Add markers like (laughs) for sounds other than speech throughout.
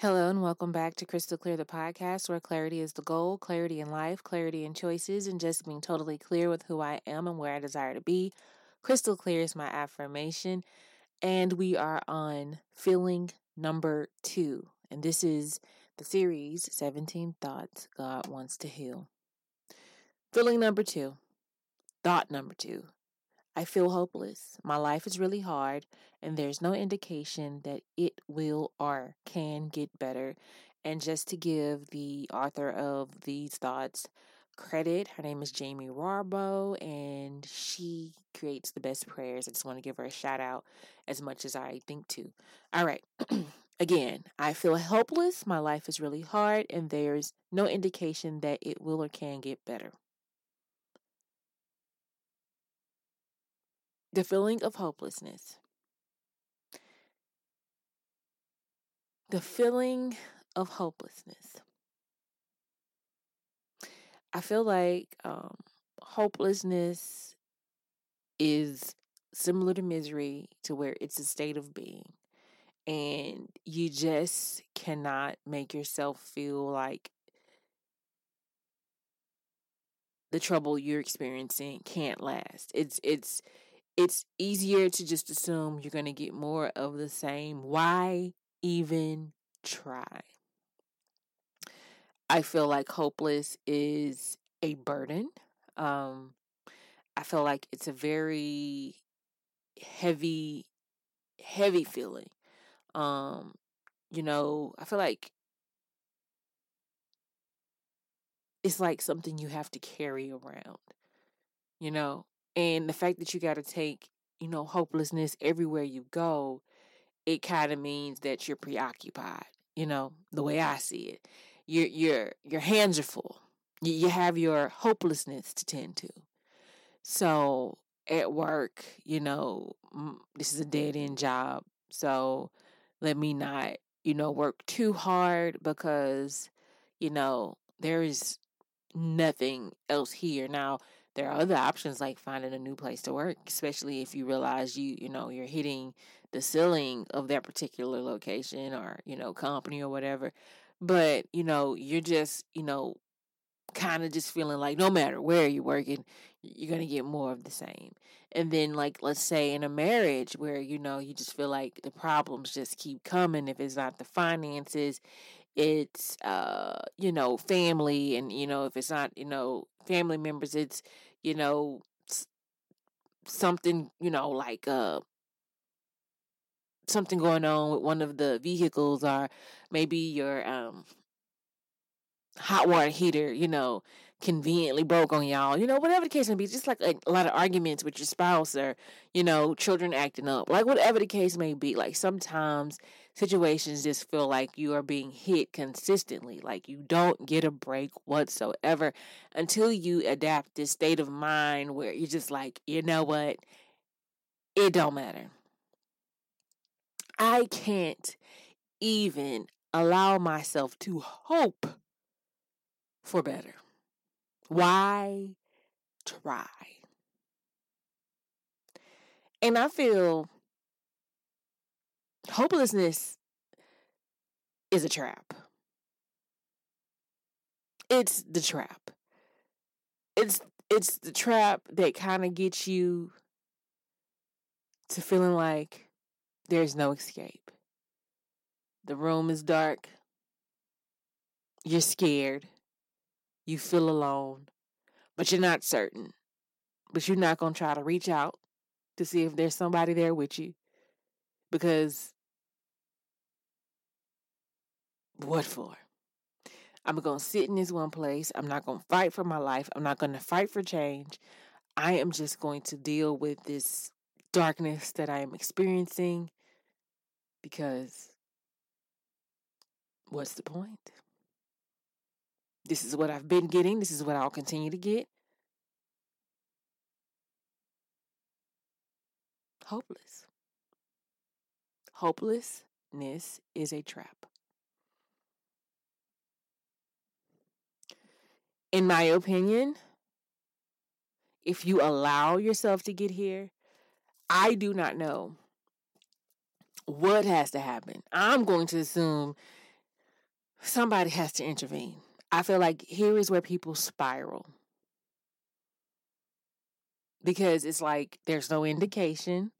Hello and welcome back to Crystal Clear, the podcast where clarity is the goal, clarity in life, clarity in choices, and just being totally clear with who I am and where I desire to be. Crystal clear is my affirmation, and we are on feeling number two. And this is the series 17 Thoughts God Wants to Heal. Feeling number two, thought number two I feel hopeless. My life is really hard, and there's no indication that it will or can get better. And just to give the author of these thoughts credit, her name is Jamie Rarbo, and she creates the best prayers. I just want to give her a shout out as much as I think to. All right. (clears throat) Again, I feel helpless. My life is really hard, and there's no indication that it will or can get better. The feeling of hopelessness. The feeling of hopelessness. I feel like um, hopelessness is similar to misery, to where it's a state of being. And you just cannot make yourself feel like the trouble you're experiencing can't last. It's it's it's easier to just assume you're going to get more of the same. Why even try? I feel like hopeless is a burden. Um, I feel like it's a very heavy, heavy feeling. Um, you know, I feel like it's like something you have to carry around. You know, and the fact that you got to take, you know, hopelessness everywhere you go, it kind of means that you're preoccupied, you know, the way I see it. Your your your hands are full. You, you have your hopelessness to tend to. So at work, you know, this is a dead end job. So let me not, you know, work too hard because, you know, there is nothing else here. Now, there are other options like finding a new place to work, especially if you realize you, you know, you're hitting the ceiling of that particular location or, you know, company or whatever. But, you know, you're just, you know, kind of just feeling like no matter where you're working, you're going to get more of the same. And then, like, let's say in a marriage where, you know, you just feel like the problems just keep coming. If it's not the finances, it's, uh, you know, family. And, you know, if it's not, you know, family members, it's, you know, something, you know, like, uh, something going on with one of the vehicles or maybe your um hot water heater, you know, conveniently broke on y'all, you know, whatever the case may be, just like a, a, lot of arguments with your spouse or, you know, children acting up, like whatever the case may be. Like sometimes situations just feel like you are being hit consistently, like you don't get a break whatsoever until you adapt this state of mind where you're just like, you know what, it don't matter. I can't even allow myself to hope for better. Why try? And I feel hopelessness is a trap. It's the trap. It's it's the trap that kind of gets you to feeling like there's no escape. The room is dark. You're scared. You feel alone, but you're not certain. But you're not going to try to reach out to see if there's somebody there with you. Because what for? I'm going to sit in this one place. I'm not going to fight for my life. I'm not going to fight for change. I am just going to deal with this darkness that I am experiencing because what's the point? This is what I've been getting. This is what I'll continue to get. Hopeless. Hopelessness is a trap. In my opinion, if you allow yourself to get here, I do not know what has to happen. I'm going to assume somebody has to intervene. I feel like here is where people spiral. Because it's like there's no indication.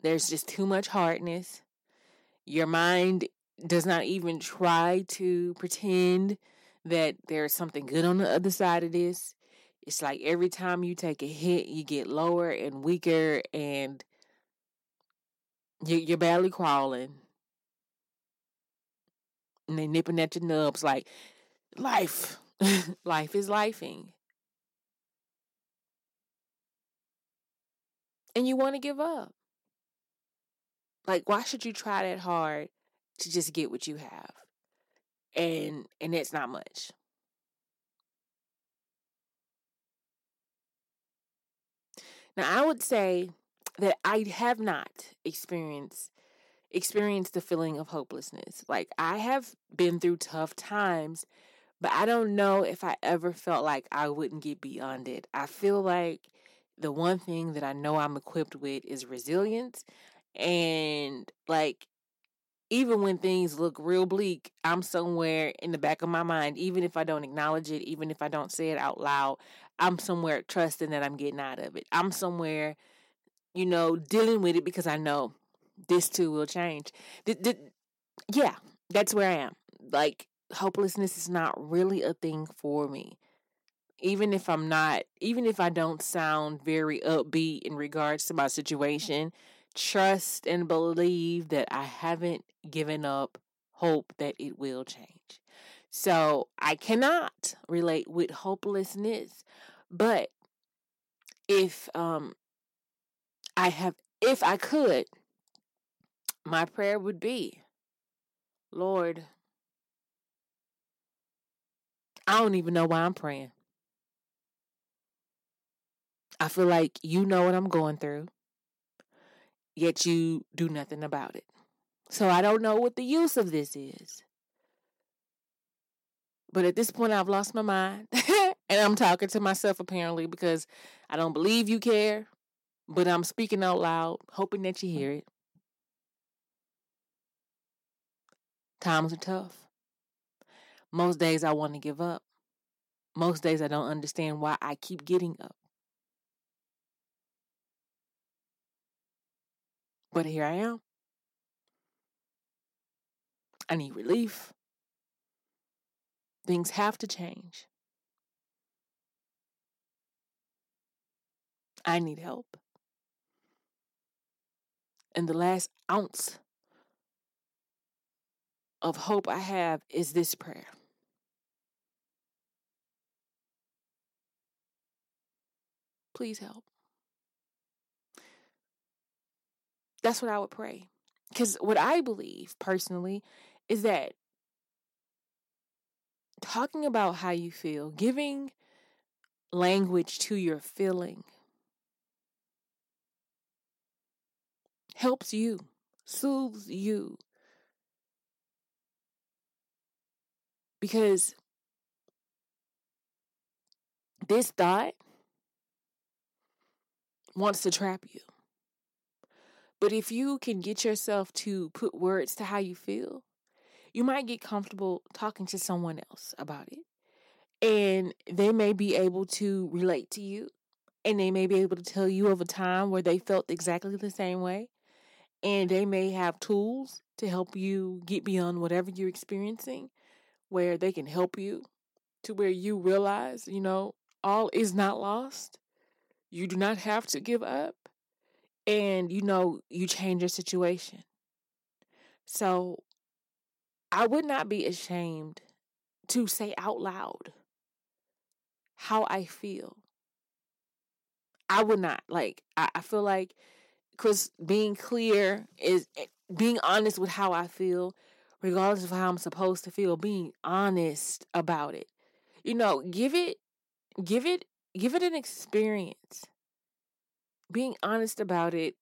There's just too much hardness. Your mind does not even try to pretend that there's something good on the other side of this. It's like every time you take a hit, you get lower and weaker, and you're barely crawling. And they nipping at your nubs like life. (laughs) life is lifing. And you want to give up. Like, why should you try that hard to just get what you have? And and it's not much. Now I would say that I have not experienced experienced the feeling of hopelessness. Like I have been through tough times, but I don't know if I ever felt like I wouldn't get beyond it. I feel like the one thing that I know I'm equipped with is resilience and like even when things look real bleak, I'm somewhere in the back of my mind, even if I don't acknowledge it, even if I don't say it out loud, I'm somewhere trusting that I'm getting out of it. I'm somewhere, you know, dealing with it because I know this too will change. Yeah, that's where I am. Like, hopelessness is not really a thing for me. Even if I'm not, even if I don't sound very upbeat in regards to my mm. situation, trust and believe that I haven't given up hope that it will change. So I cannot relate with hopelessness, but if um I have if I could my prayer would be Lord I don't even know why I'm praying. I feel like you know what I'm going through yet you do nothing about it. So I don't know what the use of this is. But at this point, I've lost my mind. (laughs) and I'm talking to myself apparently because I don't believe you care. But I'm speaking out loud, hoping that you hear it. Times are tough. Most days I want to give up. Most days I don't understand why I keep getting up. But here I am. I need relief. Things have to change. I need help. And the last ounce of hope I have is this prayer. Please help. That's what I would pray. Because what I believe personally is that talking about how you feel, giving language to your feeling, helps you, soothes you. Because this thought wants to trap you. But if you can get yourself to put words to how you feel, you might get comfortable talking to someone else about it. And they may be able to relate to you. And they may be able to tell you of a time where they felt exactly the same way. And they may have tools to help you get beyond whatever you're experiencing, where they can help you to where you realize, you know, all is not lost. You do not have to give up and you know you change your situation. So I would not be ashamed to say out loud how I feel. I would not like. I, I feel like because being clear is eh, being honest with how I feel, regardless of how I'm supposed to feel. Being honest about it, you know, give it, give it, give it an experience being honest about it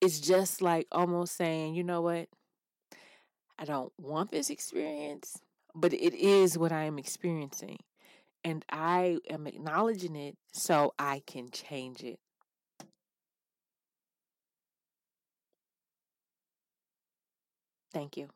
is just like almost saying, you know what? I don't want this experience, but it is what I am experiencing. And I am acknowledging it so I can change it. Thank you.